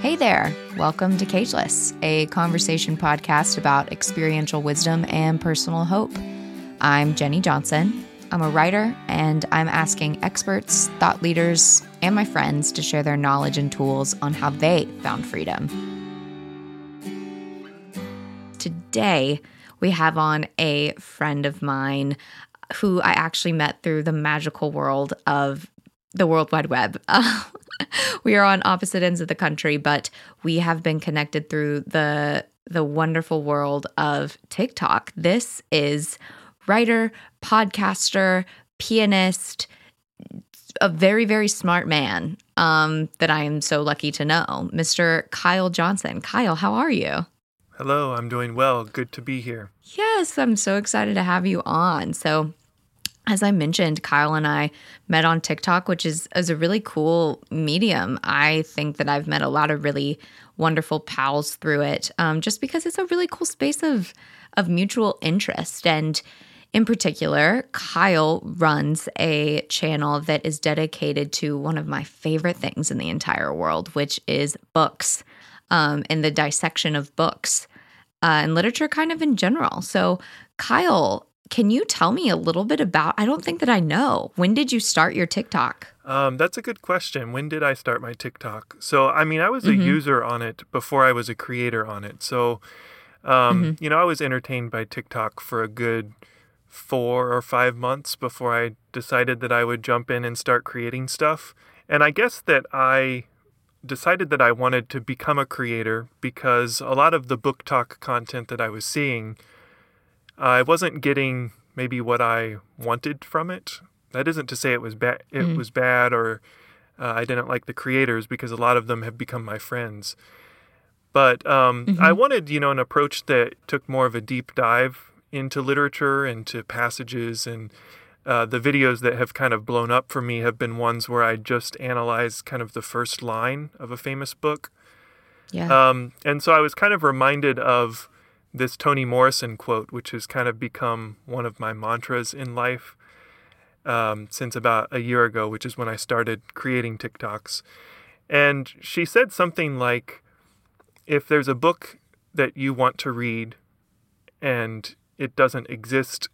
Hey there. Welcome to Cageless, a conversation podcast about experiential wisdom and personal hope. I'm Jenni Johnson. I'm a writer, and I'm asking experts, thought leaders, and my friends to share their knowledge and tools on how they found freedom. Today, we have on a friend of mine who I actually met through the magical world of the World Wide Web. we are on opposite ends of the country, but we have been connected through the the wonderful world of TikTok. This is writer, podcaster, pianist, a very very smart man um, that I am so lucky to know, Mr. Kyle Johnson. Kyle, how are you? Hello, I'm doing well. Good to be here. Yes, I'm so excited to have you on. So, as I mentioned, Kyle and I met on TikTok, which is, is a really cool medium. I think that I've met a lot of really wonderful pals through it, um, just because it's a really cool space of of mutual interest. And in particular, Kyle runs a channel that is dedicated to one of my favorite things in the entire world, which is books um, and the dissection of books uh, and literature, kind of in general. So, Kyle, can you tell me a little bit about? I don't think that I know. When did you start your TikTok? Um, that's a good question. When did I start my TikTok? So, I mean, I was a mm-hmm. user on it before I was a creator on it. So, um, mm-hmm. you know, I was entertained by TikTok for a good four or five months before I decided that I would jump in and start creating stuff. And I guess that I decided that I wanted to become a creator because a lot of the book talk content that I was seeing, I wasn't getting maybe what I wanted from it. That isn't to say it was bad. It mm. was bad, or uh, I didn't like the creators because a lot of them have become my friends. But um, mm-hmm. I wanted, you know, an approach that took more of a deep dive into literature, and into passages, and uh, the videos that have kind of blown up for me have been ones where I just analyze kind of the first line of a famous book. Yeah. Um, and so I was kind of reminded of this Toni Morrison quote, which has kind of become one of my mantras in life um, since about a year ago, which is when I started creating TikToks. And she said something like, if there's a book that you want to read and it doesn't exist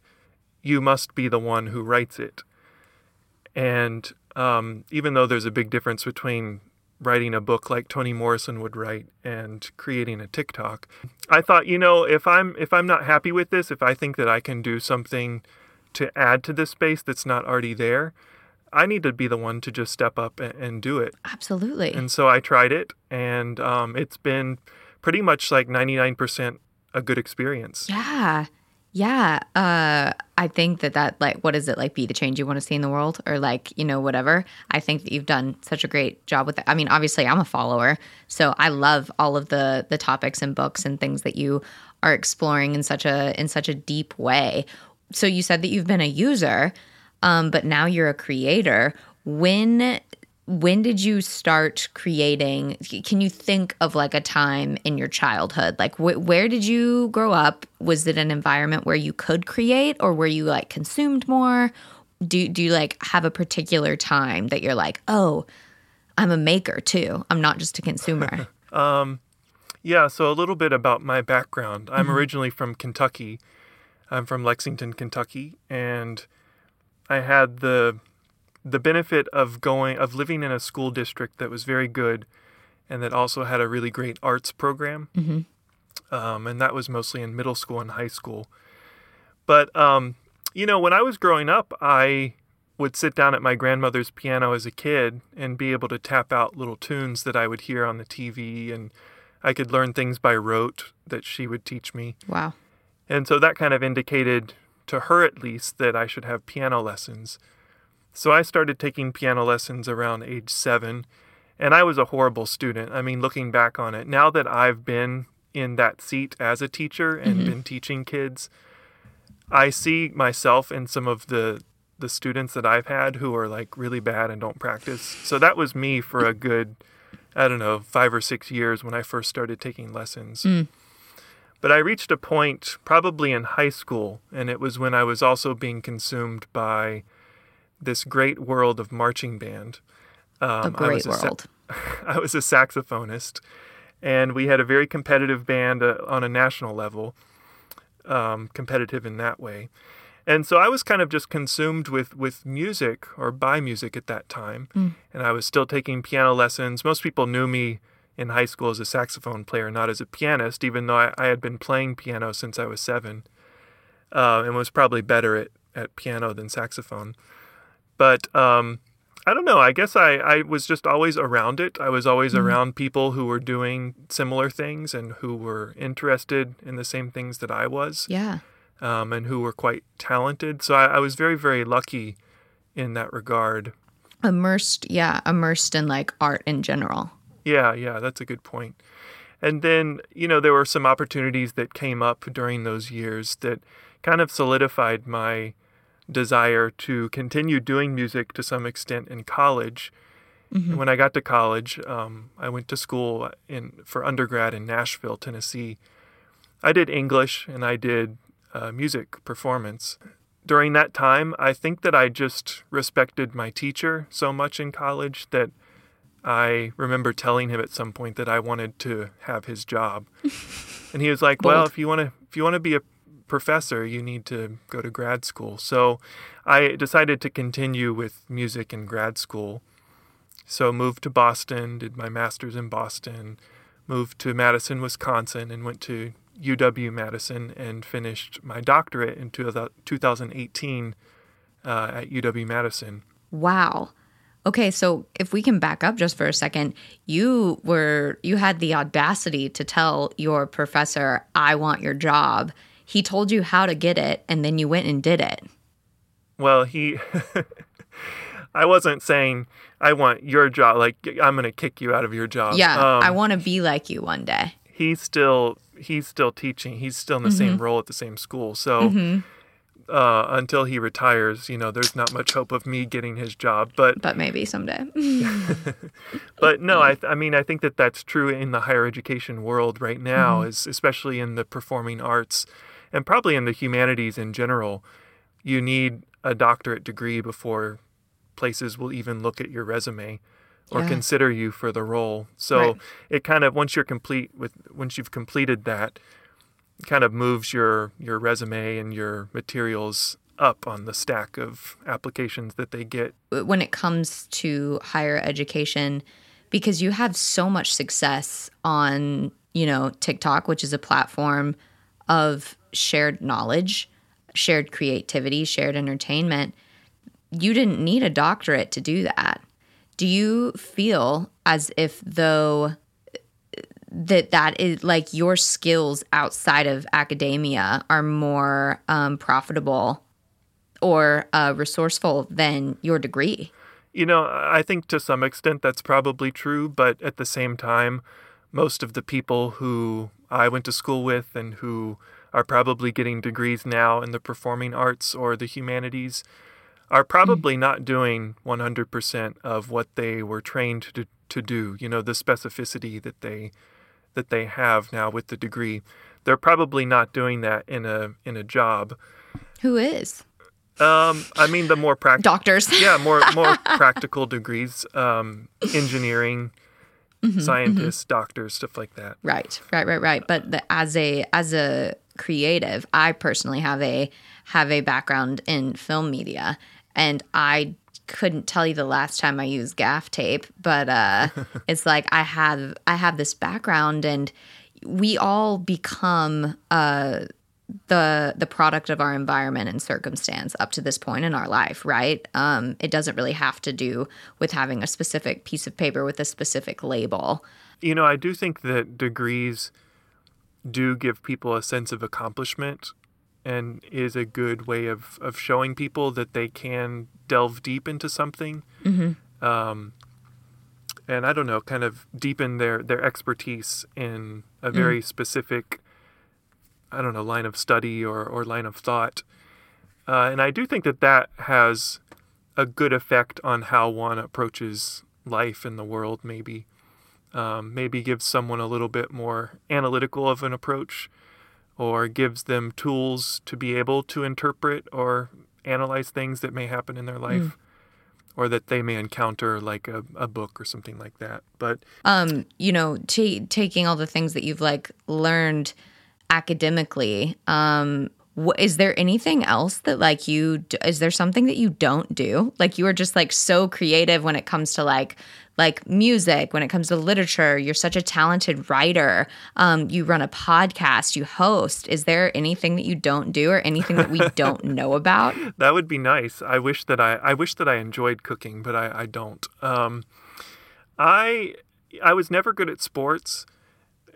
you must be the one who writes it. And um, even though there's a big difference between writing a book like Toni Morrison would write and creating a TikTok, I thought, you know, if I'm if I'm not happy with this, if I think that I can do something to add to this space that's not already there, I need to be the one to just step up and, and do it. Absolutely. And so I tried it, and um, it's been pretty much like 99% a good experience. Yeah. Yeah, uh, I think that that like what is it like? Be the change you want to see in the world, or like you know whatever. I think that you've done such a great job with it. I mean, obviously, I'm a follower, so I love all of the the topics and books and things that you are exploring in such a in such a deep way. So you said that you've been a user, um, but now you're a creator. When when did you start creating can you think of like a time in your childhood? Like wh- where did you grow up? Was it an environment where you could create or were you like consumed more? Do do you like have a particular time that you're like oh i'm a maker too. I'm not just a consumer. Um yeah so a little bit about my background. I'm mm-hmm. originally from kentucky. I'm from lexington kentucky and i had the the benefit of going of living in a school district that was very good and that also had a really great arts program. Mm-hmm. um, and that was mostly in middle school and high school. But um, you know when i was growing up i would sit down at my grandmother's piano as a kid and be able to tap out little tunes that i would hear on the tv and i could learn things by rote that she would teach me. Wow. And so that kind of indicated to her at least that i should have piano lessons so I started taking piano lessons around age seven, and I was a horrible student. I mean, looking back on it, now that I've been in that seat as a teacher and mm-hmm. been teaching kids, I see myself in some of the the students that I've had who are like really bad and don't practice. So that was me for a good, I don't know, five or six years when I first started taking lessons. Mm. But I reached a point probably in high school, and it was when I was also being consumed by this great world of marching band. Um, a great world. I was a saxophonist, and we had a very competitive band uh, on a national level, um, competitive in that way. And so I was kind of just consumed with, with music or by music at that time. Mm. And I was still taking piano lessons. Most people knew me in high school as a saxophone player, not as a pianist, even though I, I had been playing piano since I was seven uh, and was probably better at, at piano than saxophone. But um, I don't know. I guess I, I was just always around it. I was always mm-hmm. around people who were doing similar things and who were interested in the same things that I was. Yeah. Um, and who were quite talented. So I, I was very, very lucky in that regard. Immersed, yeah, immersed in like art in general. Yeah, yeah, that's a good point. And then, you know, there were some opportunities that came up during those years that kind of solidified my desire to continue doing music to some extent in college. Mm-hmm. When I got to college, um, I went to school in for undergrad in Nashville, Tennessee. I did English and I did uh, music performance. During that time, I think that I just respected my teacher so much in college that I remember telling him at some point that I wanted to have his job. and he was like, "Well, if you want to if you want to be a professor, you need to go to grad school." So, I decided to continue with music in grad school. So, moved to Boston, did my masters in Boston, moved to Madison, Wisconsin and went to UW Madison and finished my doctorate in 2018 uh, at UW Madison. Wow. Okay, so if we can back up just for a second, you were you had the audacity to tell your professor, "I want your job." He told you how to get it and then you went and did it. Well, he I wasn't saying I want your job like I'm going to kick you out of your job. Yeah, um, I want to be like you one day. He's still he's still teaching. He's still in the mm-hmm. same role at the same school. So mm-hmm uh, until he retires, you know, there's not much hope of me getting his job. But but maybe someday. but no, I I mean I think that that's true in the higher education world right now, mm-hmm. is especially in the performing arts, and probably in the humanities in general. You need a doctorate degree before places will even look at your resume or yeah. consider you for the role. So right. it kind of once you're complete with once you've completed that kind of moves your your resume and your materials up on the stack of applications that they get. When it comes to higher education, because you have so much success on, you know, TikTok, which is a platform of shared knowledge, shared creativity, shared entertainment, you didn't need a doctorate to do that. Do you feel as if though that that is like your skills outside of academia are more um, profitable or uh, resourceful than your degree. You know, I think to some extent that's probably true, but at the same time, most of the people who I went to school with and who are probably getting degrees now in the performing arts or the humanities are probably mm. not doing 100% of what they were trained to, to do, you know, the specificity that they that they have now with the degree. They're probably not doing that in a in a job. Who is? Um, I mean the more practical doctors. yeah, more more practical degrees, um, engineering, mm-hmm, scientists, mm-hmm. doctors, stuff like that. Right, right, right, right. But the, as a as a creative, I personally have a have a background in film media, and I couldn't tell you the last time I used gaff tape, but uh, it's like I have I have this background, and we all become uh, the the product of our environment and circumstance up to this point in our life, right? Um, it doesn't really have to do with having a specific piece of paper with a specific label. You know, I do think that degrees do give people a sense of accomplishment and is a good way of, of showing people that they can delve deep into something. Mm-hmm. Um, and I don't know, kind of deepen their, their expertise in a mm. very mm. specific, I don't know, line of study or, or line of thought. Uh, and I do think that that has a good effect on how one approaches life in the world, maybe. Um, maybe gives someone a little bit more analytical of an approach or gives them tools to be able to interpret or analyze things that may happen in their life. Mm. or that they may encounter like a, a book or something like that. But um, you know, t- taking all the things that you've like learned academically, um, wh- is there anything else that like you d- is there something that you don't do? Like you are just like so creative when it comes to like like music, when it comes to literature, you're such a talented writer. Um, you run a podcast, you host. Is there anything that you don't do or anything that we don't know about? That would be nice. I wish that I I wish that I enjoyed cooking, but I, I don't. Um, I I was never good at sports.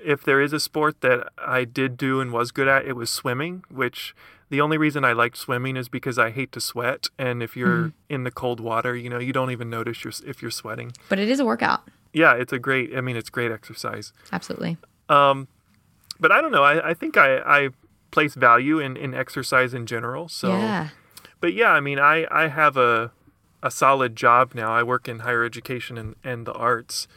If there is a sport that I did do and was good at, it was swimming, which the only reason I liked swimming is because I hate to sweat, and if you're mm. in the cold water, you know, you don't even notice you're, if you're sweating. But it is a workout. Yeah, it's a great. I mean, it's great exercise. Absolutely. Um, but I don't know. I, I think I, I place value in, in exercise in general. So, yeah. But yeah, I mean, I, I have a a solid job now. I work in higher education and, and the arts.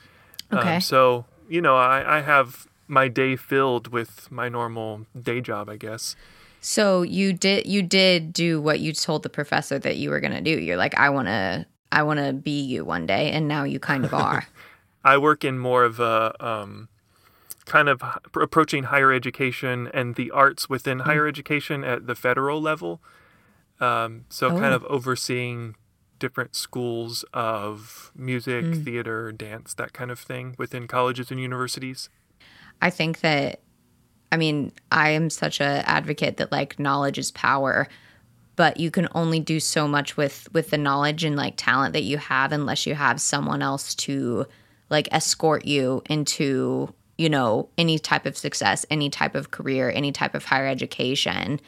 Okay. Um, so you know, I, I have my day filled with my normal day job, I guess. So you did you did do what you told the professor that you were going to do. You're like I want to I want to be you one day and now you kind of are. I work in more of a um, kind of approaching higher education and the arts within mm. higher education at the federal level. Um, so oh. kind of overseeing different schools of music, mm. theater, dance, that kind of thing within colleges and universities. I think that I mean, I am such a advocate that like knowledge is power, but you can only do so much with with the knowledge and like talent that you have unless you have someone else to like escort you into, you know, any type of success, any type of career, any type of higher education.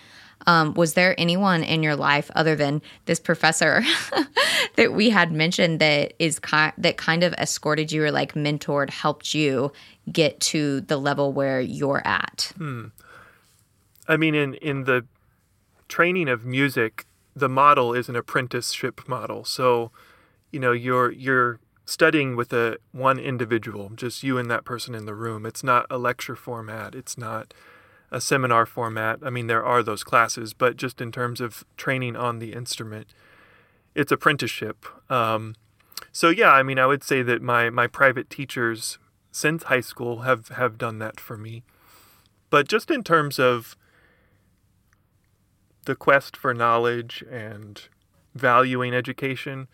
Um, was there anyone in your life other than this professor that we had mentioned that is ki- that kind of escorted you or like mentored, helped you get to the level where you're at? Hmm. I mean, in in the training of music, the model is an apprenticeship model. So, you know, you're you're studying with a one individual, just you and that person in the room. It's not a lecture format. It's not a seminar format. I mean, there are those classes, but just in terms of training on the instrument, it's apprenticeship. Um, so yeah, I mean, I would say that my my private teachers since high school have have done that for me. But just in terms of the quest for knowledge and valuing education,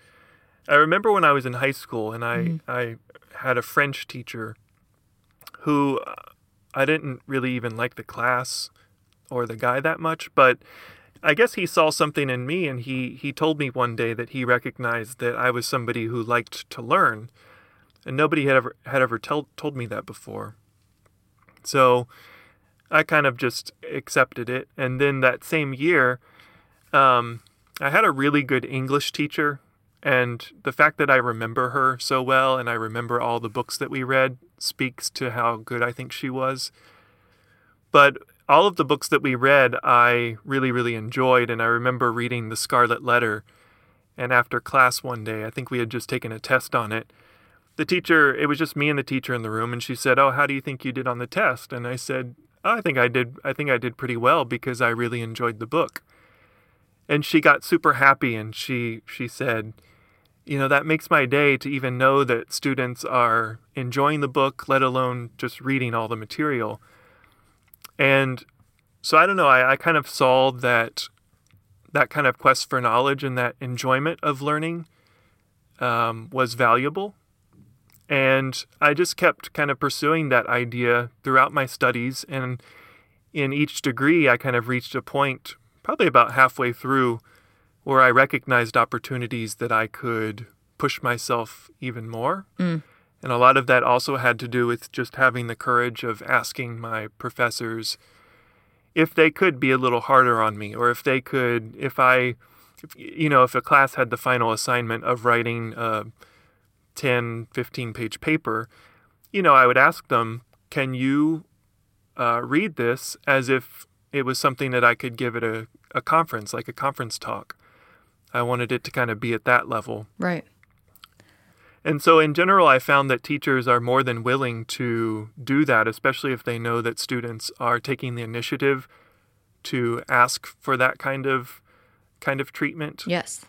I remember when I was in high school and I mm-hmm. I had a French teacher who I didn't really even like the class or the guy that much, but I guess he saw something in me and he, he told me one day that he recognized that I was somebody who liked to learn. And nobody had ever had ever tell, told me that before. So I kind of just accepted it. And then that same year, um, I had a really good English teacher. And the fact that I remember her so well and I remember all the books that we read speaks to how good I think she was. But all of the books that we read, I really, really enjoyed. And I remember reading The Scarlet Letter. And after class one day, I think we had just taken a test on it. The teacher, it was just me and the teacher in the room, and she said, "Oh, how do you think you did on the test?" And I said, oh, "I think I did. I think I did pretty well because I really enjoyed the book." And she got super happy, and she she said, you know, that makes my day to even know that students are enjoying the book, let alone just reading all the material. And so I don't know, I, I kind of saw that that kind of quest for knowledge and that enjoyment of learning um, was valuable. And I just kept kind of pursuing that idea throughout my studies. And in each degree, I kind of reached a point, probably about halfway through, where I recognized opportunities that I could push myself even more. Mm. And a lot of that also had to do with just having the courage of asking my professors if they could be a little harder on me or if they could, if I, if, you know, if a class had the final assignment of writing a 10, 15 page paper, you know, I would ask them, can you uh, read this as if it was something that I could give at a, a conference, like a conference talk? I wanted it to kind of be at that level. Right. And so, in general, I found that teachers are more than willing to do that, especially if they know that students are taking the initiative to ask for that kind of kind of treatment. Yes.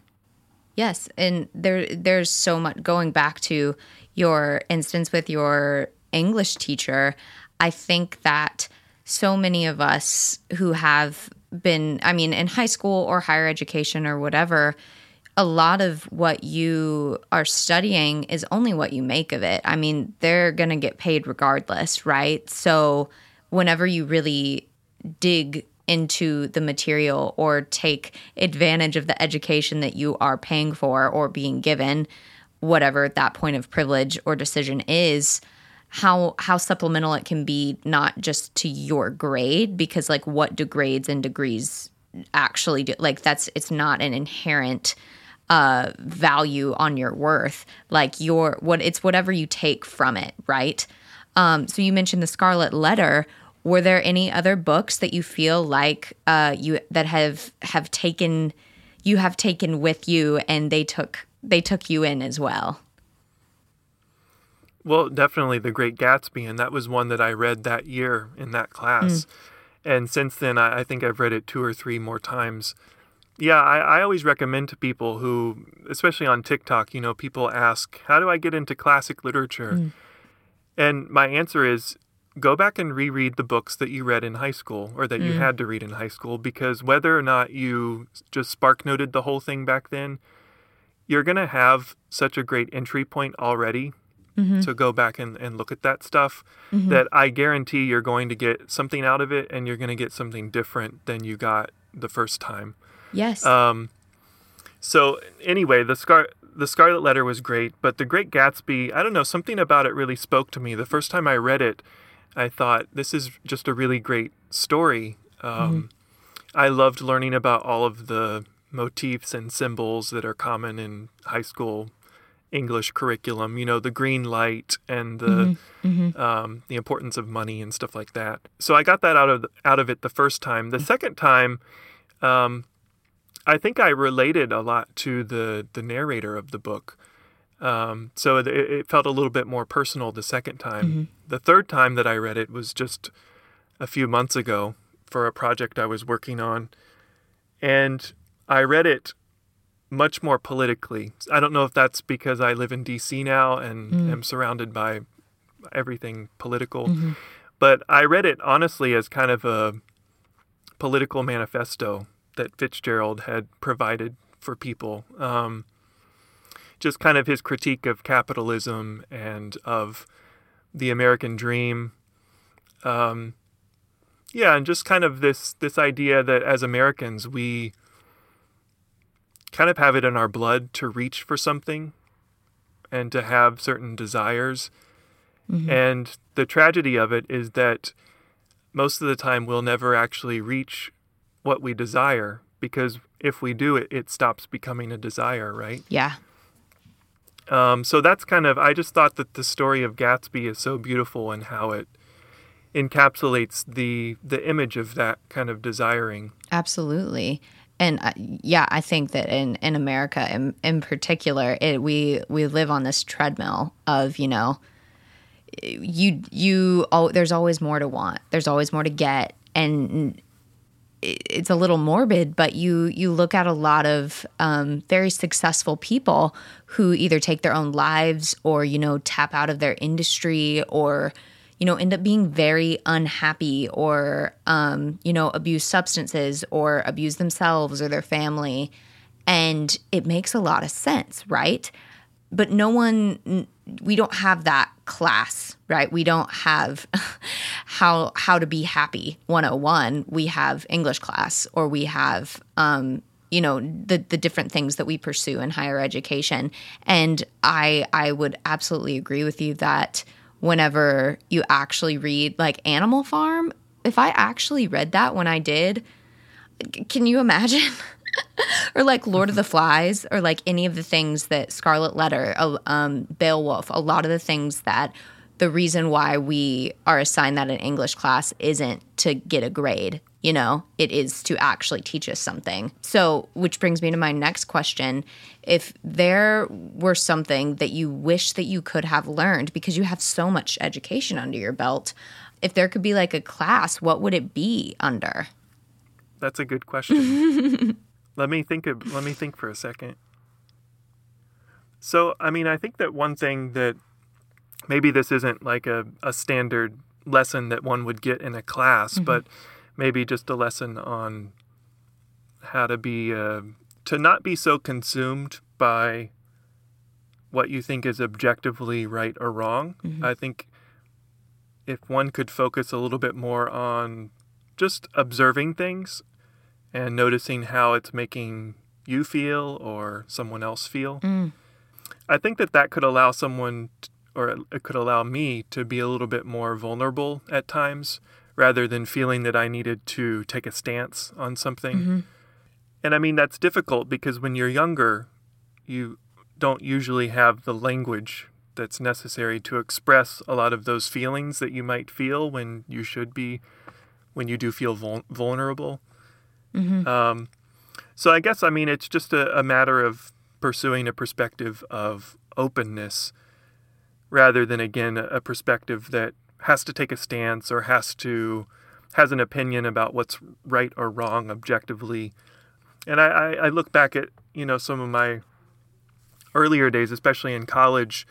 Yes, and there there's so much going back to your instance with your English teacher. I think that so many of us who have been, I mean, in high school or higher education or whatever, a lot of what you are studying is only what you make of it. I mean, they're going to get paid regardless, right? So, whenever you really dig into the material or take advantage of the education that you are paying for or being given, whatever that point of privilege or decision is, how how supplemental it can be not just to your grade because like what do grades and degrees actually do? Like that's it's not an inherent uh value on your worth. Like your what it's whatever you take from it right? Um so you mentioned the scarlet letter. Were there any other books that you feel like uh you that have have taken you have taken with you and they took they took you in as well well, definitely The Great Gatsby, and that was one that I read that year in that class. Mm. And since then, I, I, think I've read it two or three more times. Yeah, I, I always recommend to people who, especially on TikTok, you know, people ask, How do I get into classic literature? Mm. And my answer is go back and reread the books that you read in high school or that mm. you had to read in high school because whether or not you just spark noted the whole thing back then, you're going to have such a great entry point already mm-hmm. to go back and, and look at that stuff mm-hmm. that I guarantee you're going to get something out of it and you're going to get something different than you got the first time. Yes. Um, so anyway, the Scar the Scarlet Letter was great, but The Great Gatsby, I don't know, something about it really spoke to me. The first time I read it, I thought this is just a really great story. Um, mm-hmm. I loved learning about all of the motifs and symbols that are common in high school English curriculum, you know, the green light and the mm-hmm. Mm-hmm. Um, the importance of money and stuff like that. So I got that out of out of it the first time. The mm-hmm. second time, um, I think I related a lot to the the narrator of the book. Um, so it, it, felt a little bit more personal the second time. Mm-hmm. The third time that I read it was just a few months ago for a project I was working on, and I read it much more politically. I don't know if that's because I live in DC now and mm. am surrounded by everything political, mm-hmm. but I read it honestly as kind of a political manifesto that Fitzgerald had provided for people. Um, just kind of his critique of capitalism and of the American dream. Um, yeah, and just kind of this this idea that as Americans we kind of have it in our blood to reach for something and to have certain desires. Mm-hmm. And the tragedy of it is that most of the time we'll never actually reach what we desire because if we do it, it stops becoming a desire, right? Yeah. Um, so that's kind of, I just thought that the story of Gatsby is so beautiful and how it encapsulates the the image of that kind of desiring. Absolutely and uh, yeah, I think that in, in America, in, in particular, it, we we live on this treadmill of you know, you you oh, there's always more to want, there's always more to get, and it's a little morbid, but you you look at a lot of um, very successful people who either take their own lives or you know tap out of their industry or you know, end up being very unhappy or, um, you know, abuse substances or abuse themselves or their family. And it makes a lot of sense, right? But no one, we don't have that class, right? We don't have how how to be happy 101. We have English class or we have um, you know the the different things that we pursue in higher education and i i would absolutely agree with you that whenever you actually read like Animal Farm. If I actually read that when I did, can you imagine? or like Lord of the Flies, or like any of the things that Scarlet Letter, um, Beowulf, a lot of the things that the reason why we are assigned that in English class isn't to get a grade you know it is to actually teach us something. So which brings me to my next question. If there were something that you wish that you could have learned because you have so much education under your belt if there could be like a class what would it be under? That's a good question. Let me think of, let me think for a second. So, I mean, I think that one thing that maybe this isn't like a, a standard lesson that one would get in a class, mm-hmm. but maybe just a lesson on how to be, uh, to not be so consumed by what you think is objectively right or wrong. Mm-hmm. I think if one could focus a little bit more on just observing things and noticing how it's making you feel or someone else feel. Mm. I think that that could allow someone, or it could allow me to be a little bit more vulnerable at times rather than feeling that I needed to take a stance on something. Mm-hmm. And I mean, that's difficult because when you're younger, you don't usually have the language that's necessary to express a lot of those feelings that you might feel when you should be, when you do feel vul- vulnerable. Mm-hmm. Um, so I guess, I mean, it's just a, a matter of pursuing a perspective of openness rather than, again, a perspective that has to take a stance or has to has an opinion about what's right or wrong objectively. And I, I, I, look back at you know some of my earlier days, especially in college.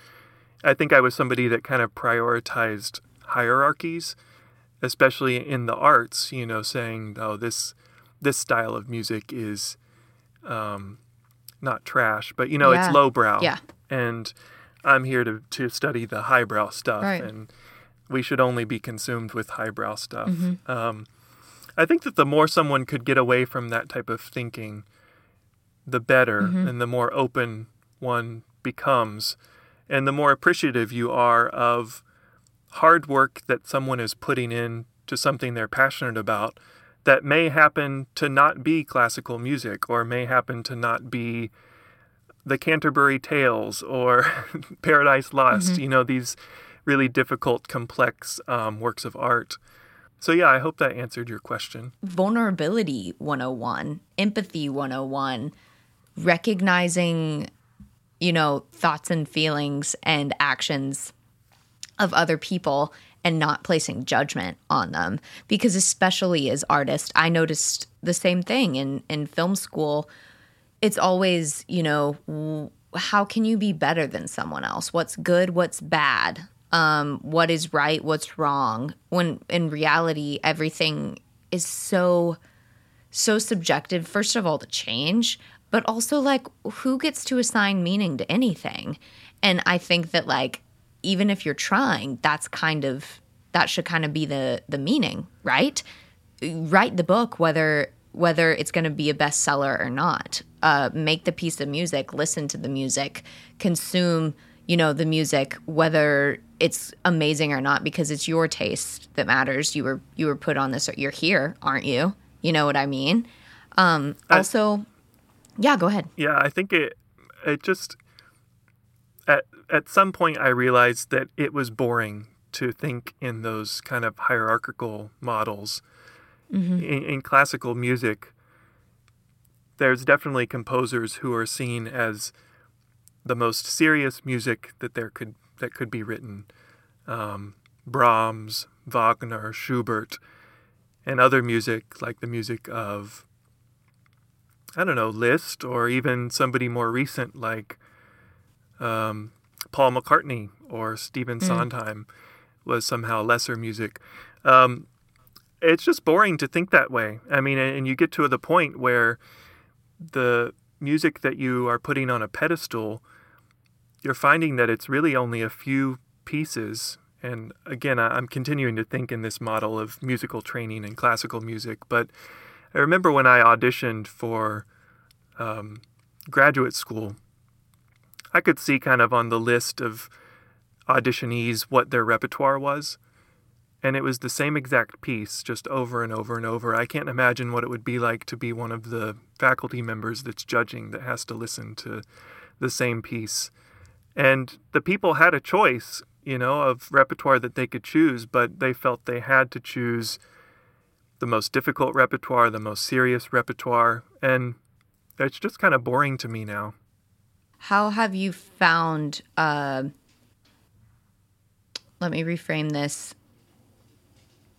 I think I was somebody that kind of prioritized hierarchies, especially in the arts. You know, saying, "Oh, this this style of music is um, not trash, but you know, yeah. it's lowbrow. Yeah. And I'm here to, to study the highbrow stuff. Right. And we should only be consumed with highbrow stuff. Mm-hmm. Um, I think that the more someone could get away from that type of thinking, the better mm-hmm. and the more open one becomes. And the more appreciative you are of hard work that someone is putting in to something they're passionate about that may happen to not be classical music or may happen to not be the Canterbury Tales or Paradise Lost, mm-hmm. you know, these really difficult, complex um, works of art. So, yeah, I hope that answered your question. Vulnerability 101, empathy 101, recognizing, you know, thoughts and feelings and actions of other people and not placing judgment on them. Because especially as artists i noticed the same thing in in film school. It's always you know how can you be better than someone else? What's good? What's bad um, what is right what's wrong when in reality everything is so so subjective first of all to change but also like who gets to assign meaning to anything and i think that like even if you're trying, that's kind of that should kind of be the the meaning, right? Write the book whether whether it's going to be a bestseller or not. Uh, make the piece of music, listen to the music, consume, you know, the music whether it's amazing or not because it's your taste that matters. You were you were put on this you're here, aren't you? You know what I mean? Um also yeah, go ahead. Yeah, I think it it just at at some point I realized that it was boring to think in those kind of hierarchical models. Mm-hmm. In, in, classical music, there's definitely composers who are seen as the most serious music that there could that could be written. Um, Brahms, Wagner, Schubert, and other music like the music of I don't know Liszt or even somebody more recent like um, Paul McCartney or Stephen mm. Sondheim was somehow lesser music. Um, it's just boring to think that way. I mean, and you get to the point where the music that you are putting on a pedestal, you're finding that it's really only a few pieces. And again, I'm continuing to think in this model of musical training and classical music. But I remember when I auditioned for um, graduate school, I could see kind of on the list of auditionees what their repertoire was. And it was the same exact piece, just over and over and over. I can't imagine what it would be like to be one of the faculty members that's judging that has to listen to the same piece. And the people had a choice, you know, of repertoire that they could choose, but they felt they had to choose the most difficult repertoire, the most serious repertoire. And it's just kind of boring to me now. How have you found? Uh, let me reframe this.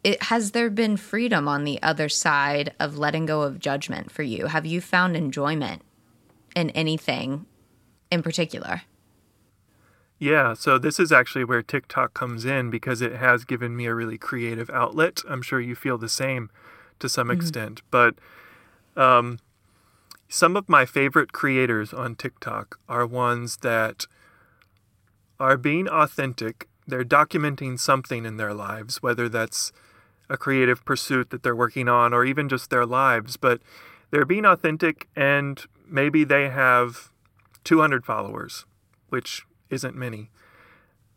It, has there been freedom on the other side of letting go of judgment for you? Have you found enjoyment in anything in particular? Yeah, so this is actually where TikTok comes in because it has given me a really creative outlet. I'm sure you feel the same to some mm-hmm. extent, but um, some of my favorite creators on TikTok are ones that are being authentic. They're documenting something in their lives, whether that's a creative pursuit that they're working on or even just their lives, but they're being authentic and maybe they have 200 followers, which isn't many.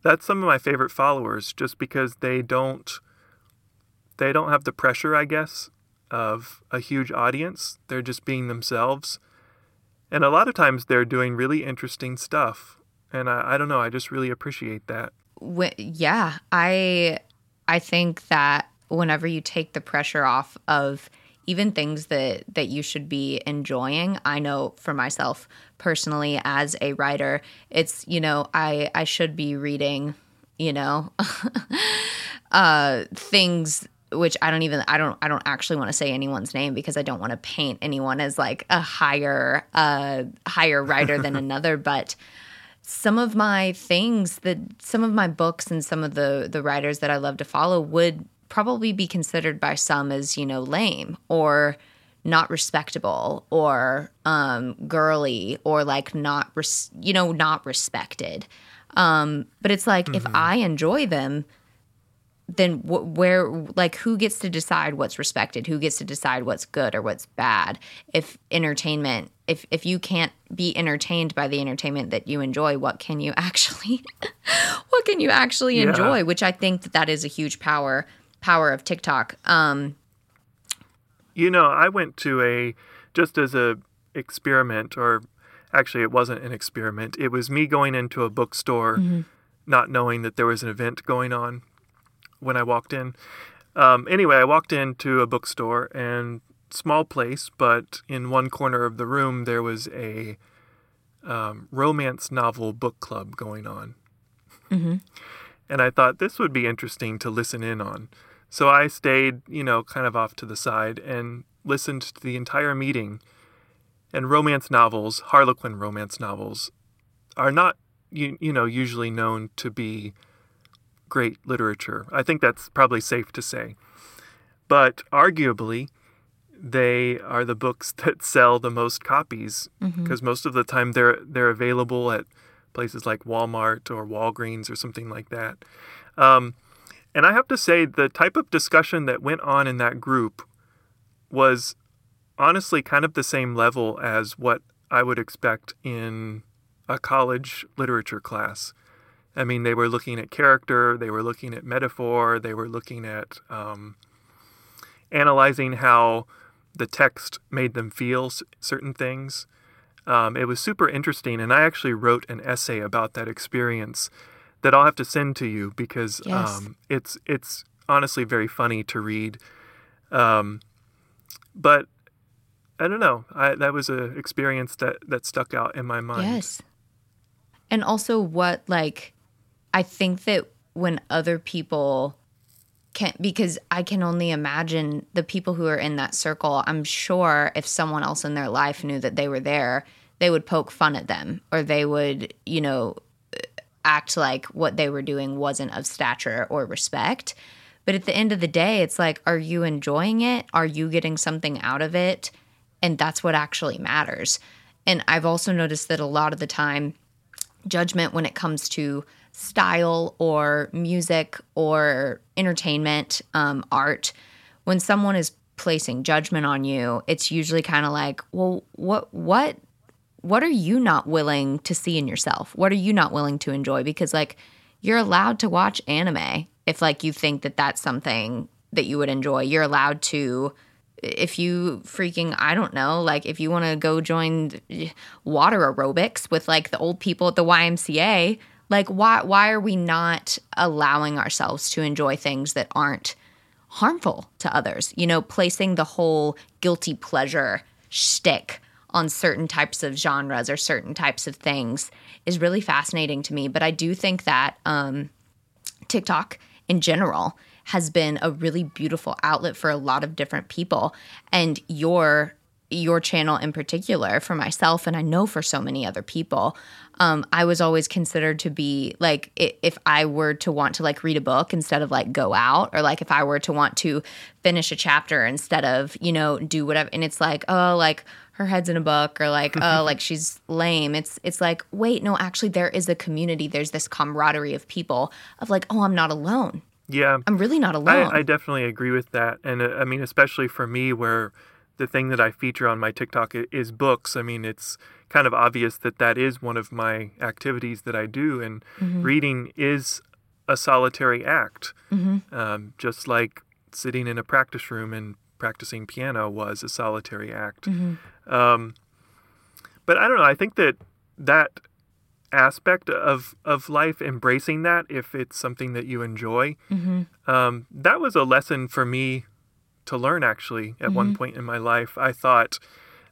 That's some of my favorite followers just because they don't they don't have the pressure, I guess, of a huge audience. They're just being themselves. And a lot of times they're doing really interesting stuff. And I, I don't know, I just really appreciate that. When, yeah, I I think that whenever you take the pressure off of even things that that you should be enjoying. I know for myself personally as a writer it's you know i i should be reading you know uh things which i don't even i don't i don't actually want to say anyone's name because i don't want to paint anyone as like a higher uh higher writer than another but some of my things that some of my books and some of the the writers that I love to follow would probably be considered by some as, you know, lame or not respectable or um, girly or like not, res- you know, not respected. Um, but it's like mm-hmm. if I enjoy them, then wh- where like who gets to decide what's respected who gets to decide what's good or what's bad if entertainment if if you can't be entertained by the entertainment that you enjoy what can you actually what can you actually yeah. enjoy which i think that that is a huge power power of TikTok. Um, you know, I went to a just as a experiment, or actually, it wasn't an experiment. It was me going into a bookstore, mm-hmm. not knowing that there was an event going on when I walked in. Um, anyway, I walked into a bookstore and small place, but in one corner of the room there was a um, romance novel book club going on. Mm-hmm. And I thought this would be interesting to listen in on. So I stayed, you know, kind of off to the side and listened to the entire meeting. And romance novels, Harlequin romance novels, are not, you, you know, usually known to be great literature. I think that's probably safe to say. But arguably, they are the books that sell the most copies because mm-hmm. most of the time they're they're available at places like Walmart or Walgreens or something like that. Um, and I have to say, the type of discussion that went on in that group was honestly kind of the same level as what I would expect in a college literature class. I mean, they were looking at character, they were looking at metaphor, they were looking at um, analyzing how the text made them feel certain things. Um, it was super interesting, and I actually wrote an essay about that experience that I'll have to send to you because yes. um, it's it's honestly very funny to read. Um, but I don't know. I, that was an experience that that stuck out in my mind. Yes. And also, what like I think that when other people can because I can only imagine the people who are in that circle. I'm sure if someone else in their life knew that they were there, they would poke fun at them or they would, you know, act like what they were doing wasn't of stature or respect. But at the end of the day, it's like, are you enjoying it? Are you getting something out of it? And that's what actually matters. And I've also noticed that a lot of the time, judgment when it comes to style or music or entertainment, um, art, when someone is placing judgment on you, it's usually kind of like, well, what, what what are you not willing to see in yourself? What are you not willing to enjoy? Because like you're allowed to watch anime if like you think that that's something that you would enjoy. You're allowed to if you freaking I don't know, like if you want to go join water aerobics with like the old people at the YMCA, like why why are we not allowing ourselves to enjoy things that aren't harmful to others? You know, placing the whole guilty pleasure shtick on certain types of genres or certain types of things is really fascinating to me. But I do think that um, TikTok in general has been a really beautiful outlet for a lot of different people. And your your channel in particular for myself and i know for so many other people um, i was always considered to be like if i were to want to like read a book instead of like go out or like if i were to want to finish a chapter instead of you know do whatever and it's like oh like her head's in a book or like oh like she's lame. It's it's like wait no actually there is a community there's this camaraderie of people of like oh i'm not alone. Yeah. I'm really not alone. I, I definitely agree with that and uh, i mean especially for me where the thing that i feature on my tiktok is books i mean it's kind of obvious that that is one of my activities that i do and mm-hmm. reading is a solitary act mm-hmm. um, just like sitting in a practice room and practicing piano was a solitary act. Mm-hmm. Um, but I don't know. I think that that aspect of of life, embracing that if it's something that you enjoy, mm-hmm. um, that was a lesson for me to learn. Actually, at mm-hmm. one point in my life, I thought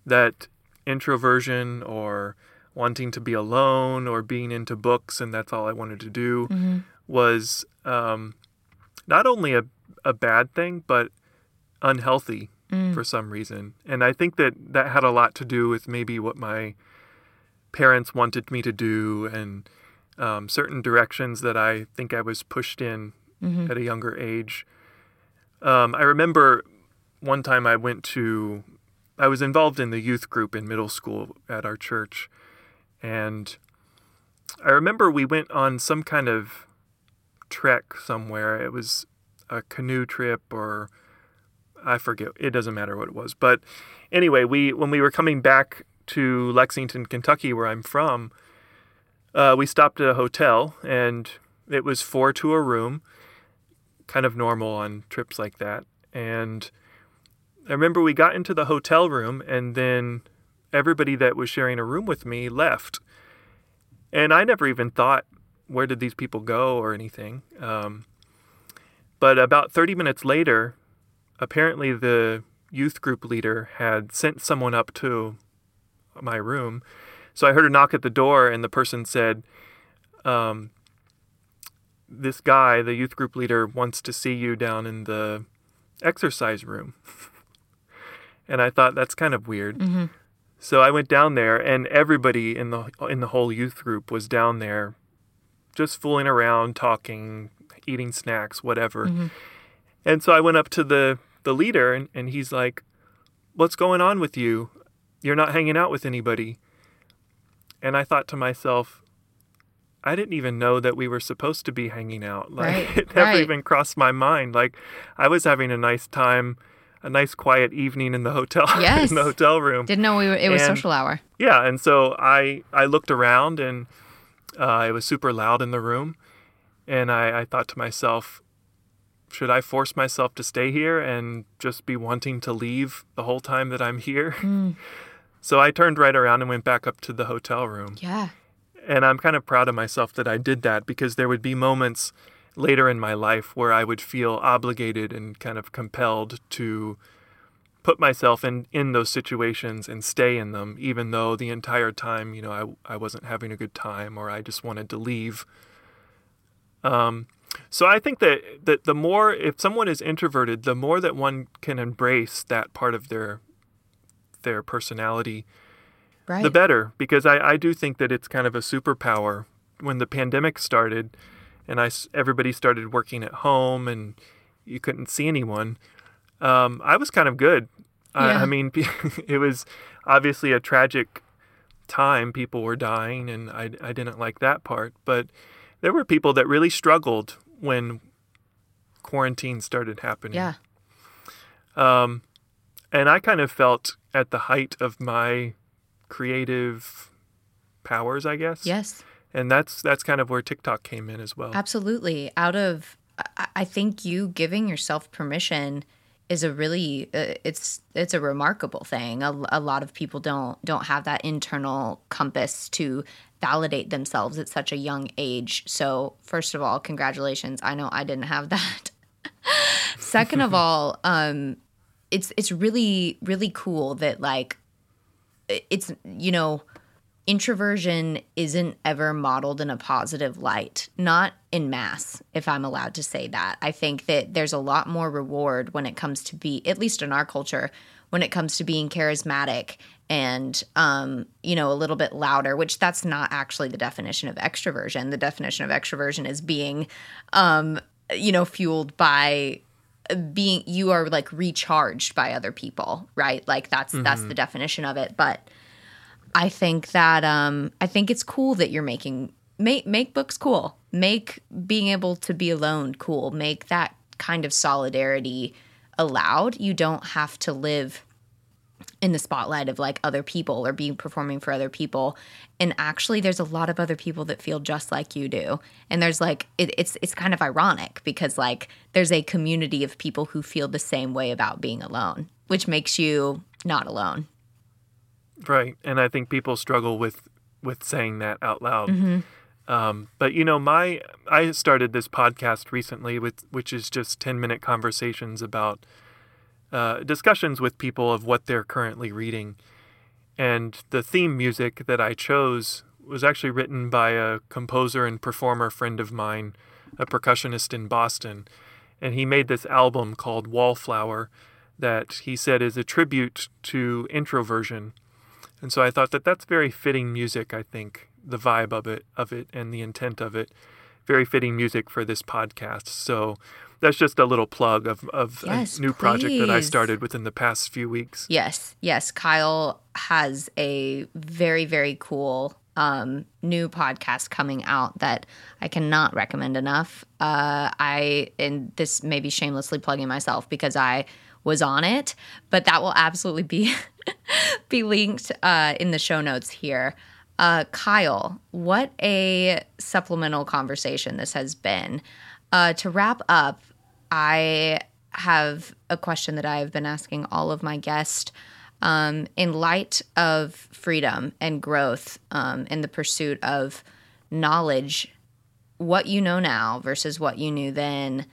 that introversion or wanting to be alone or being into books and that's all I wanted to do mm-hmm. was um, not only a, a bad thing, but unhealthy mm. for some reason. And I think that that had a lot to do with maybe what my parents wanted me to do and um, certain directions that I think I was pushed in mm-hmm. at a younger age. Um, I remember one time I went to, I was involved in the youth group in middle school at our church. And I remember we went on some kind of trek somewhere. It was a canoe trip or I forget. It doesn't matter what it was. But anyway, we when we were coming back to Lexington, Kentucky, where I'm from, uh, we stopped at a hotel, and it was four to a room, kind of normal on trips like that. And I remember we got into the hotel room, and then everybody that was sharing a room with me left. And I never even thought, where did these people go or anything? Um, but about 30 minutes later, apparently the youth group leader had sent someone up to my room. So I heard a knock at the door, and the person said, um, This guy, the youth group leader, wants to see you down in the exercise room. and I thought that's kind of weird. Mm-hmm. So I went down there, and everybody in the in the whole youth group was down there, just fooling around, talking, eating snacks, whatever. Mm-hmm. And so I went up to the the leader and, and he's like, What's going on with you? You're not hanging out with anybody. And I thought to myself, I didn't even know that we were supposed to be hanging out. Like right, it never right. even crossed my mind. Like I was having a nice time, a nice quiet evening in the hotel yes. in the hotel room. Didn't know we were, it was and, social hour. Yeah, and so I I looked around and uh, it was super loud in the room, and I, I thought to myself, should I force myself to stay here and just be wanting to leave the whole time that I'm here? Mm. So I turned right around and went back up to the hotel room. Yeah. And I'm kind of proud of myself that I did that because there would be moments later in my life where I would feel obligated and kind of compelled to put myself in, in those situations and stay in them, even though the entire time, you know, I, I wasn't having a good time or I just wanted to leave. Um, so I think that that the more if someone is introverted, the more that one can embrace that part of their their personality, right. the better. Because I, I do think that it's kind of a superpower. When the pandemic started, and I everybody started working at home, and you couldn't see anyone, um, I was kind of good. Yeah. I, I mean, it was obviously a tragic time. People were dying, and I I didn't like that part, but there were people that really struggled when quarantine started happening. Yeah. Um, and I kind of felt at the height of my creative powers, I guess. Yes. And that's that's kind of where TikTok came in as well. Absolutely. Out of I think you giving yourself permission is a really uh, it's it's a remarkable thing. A, a lot of people don't don't have that internal compass to validate themselves at such a young age. So, first of all, congratulations. I know I didn't have that. Second of all, um it's it's really really cool that like it's you know introversion isn't ever modeled in a positive light, not in mass, if I'm allowed to say that. I think that there's a lot more reward when it comes to be, at least in our culture, when it comes to being charismatic and um, you know a little bit louder which that's not actually the definition of extroversion the definition of extroversion is being um, you know fueled by being you are like recharged by other people right? Like that's mm-hmm. that's the definition of it. But i think that um i think it's cool that you're making make make books cool. Make being able to be alone cool. Make that kind of solidarity allowed. You don't have to live in the spotlight of like other people or being performing for other people. And actually there's a lot of other people that feel just like you do. And there's like it, it's it's kind of ironic because like there's a community of people who feel the same way about being alone which makes you not alone. Right. And i think people struggle with with saying that out loud. Mm-hmm. um, but you know my i started this podcast recently with which is just 10 minute conversations about uh, discussions with people of what they're currently reading. And the theme music that I chose was actually written by a composer and performer friend of mine, a percussionist in Boston. And he made this album called Wallflower that he said is a tribute to introversion. And so I thought that that's very fitting music, I think, the vibe of it of it and the intent of it. Very fitting music for this podcast. So that's just a little plug of, of yes, a new please. project that I started within the past few weeks. Yes, yes. Kyle has a very, very cool um, new podcast coming out that I cannot recommend enough. Uh, I, and this may be shamelessly plugging myself because I was on it, but that will absolutely be be linked uh, in the show notes here. Uh, Kyle, what a supplemental conversation this has been. Uh, to wrap up, I have a question that I have been asking all of my guests. Um, in light of freedom and growth um, in the pursuit of knowledge, what you know now versus what you knew then,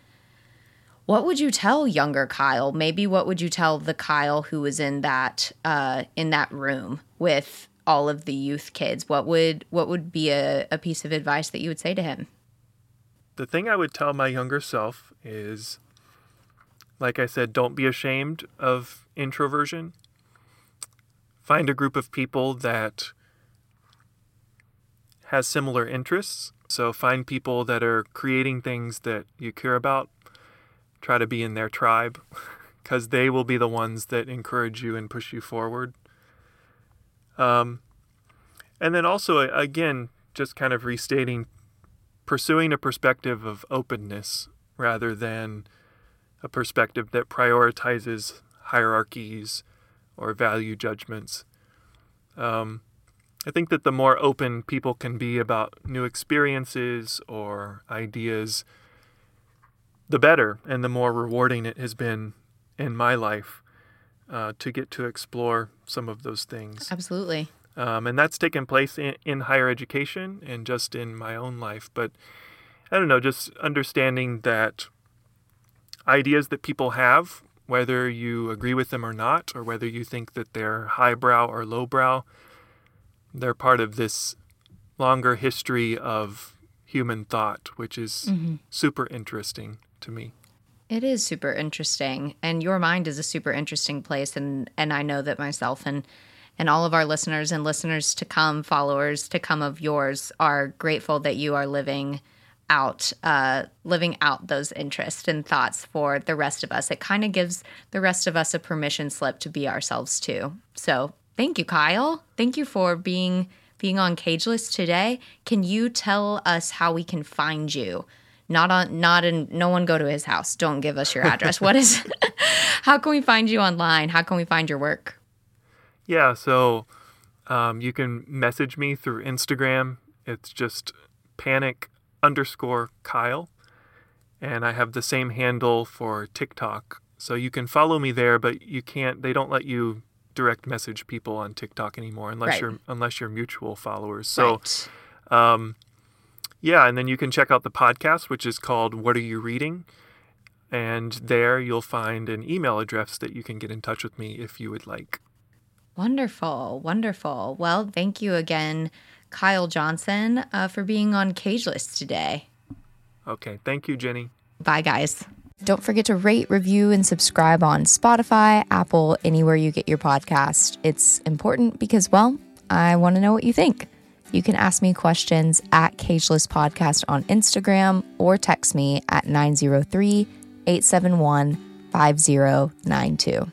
what would you tell younger Kyle? Maybe what would you tell the Kyle who was in that uh, in that room with all of the youth kids? What would what would be a, a piece of advice that you would say to him? The thing I would tell my younger self is like I said, don't be ashamed of introversion. Find a group of people that has similar interests. So find people that are creating things that you care about. Try to be in their tribe because they will be the ones that encourage you and push you forward. Um, and then also, again, just kind of restating pursuing a perspective of openness rather than a perspective that prioritizes hierarchies or value judgments. Um, I think that the more open people can be about new experiences or ideas, the better and the more rewarding it has been in my life uh, to get to explore some of those things. Absolutely. Um, and that's taken place in, in higher education and just in my own life. But I don't know, just understanding that ideas that people have, whether you agree with them or not, or whether you think that they're highbrow or lowbrow, they're part of this longer history of human thought, which is mm-hmm. super interesting to me. It is super interesting, and your mind is a super interesting place, and and I know that myself and and all of our listeners and listeners to come, followers to come of yours, are grateful that you are living out uh, living out those interests and thoughts for the rest of us. It kind of gives the rest of us a permission slip to be ourselves too. So thank you, Kyle. Thank you for being being on Cageless today. Can you tell us how we can find you? Not on not in no one go to his house. Don't give us your address. what is how can we find you online? How can we find your work? Yeah, so um, you can message me through Instagram. It's just panic underscore Kyle. And I have the same handle for TikTok. So you can follow me there, but you can't, they don't let you direct message people on TikTok anymore unless right. you're unless you're mutual followers. So right. um, yeah, and then you can check out the podcast, which is called What Are You Reading? And there you'll find an email address that you can get in touch with me if you would like. Wonderful, wonderful. Well, thank you again, Kyle Johnson, uh, for being on Cageless today. Okay. Thank you, Jenni. Bye, guys. Don't forget to rate, review, and subscribe on Spotify, Apple, anywhere you get your podcast. It's important because, well, I want to know what you think. You can ask me questions at Cageless Podcast on Instagram or text me at 903 871 5092.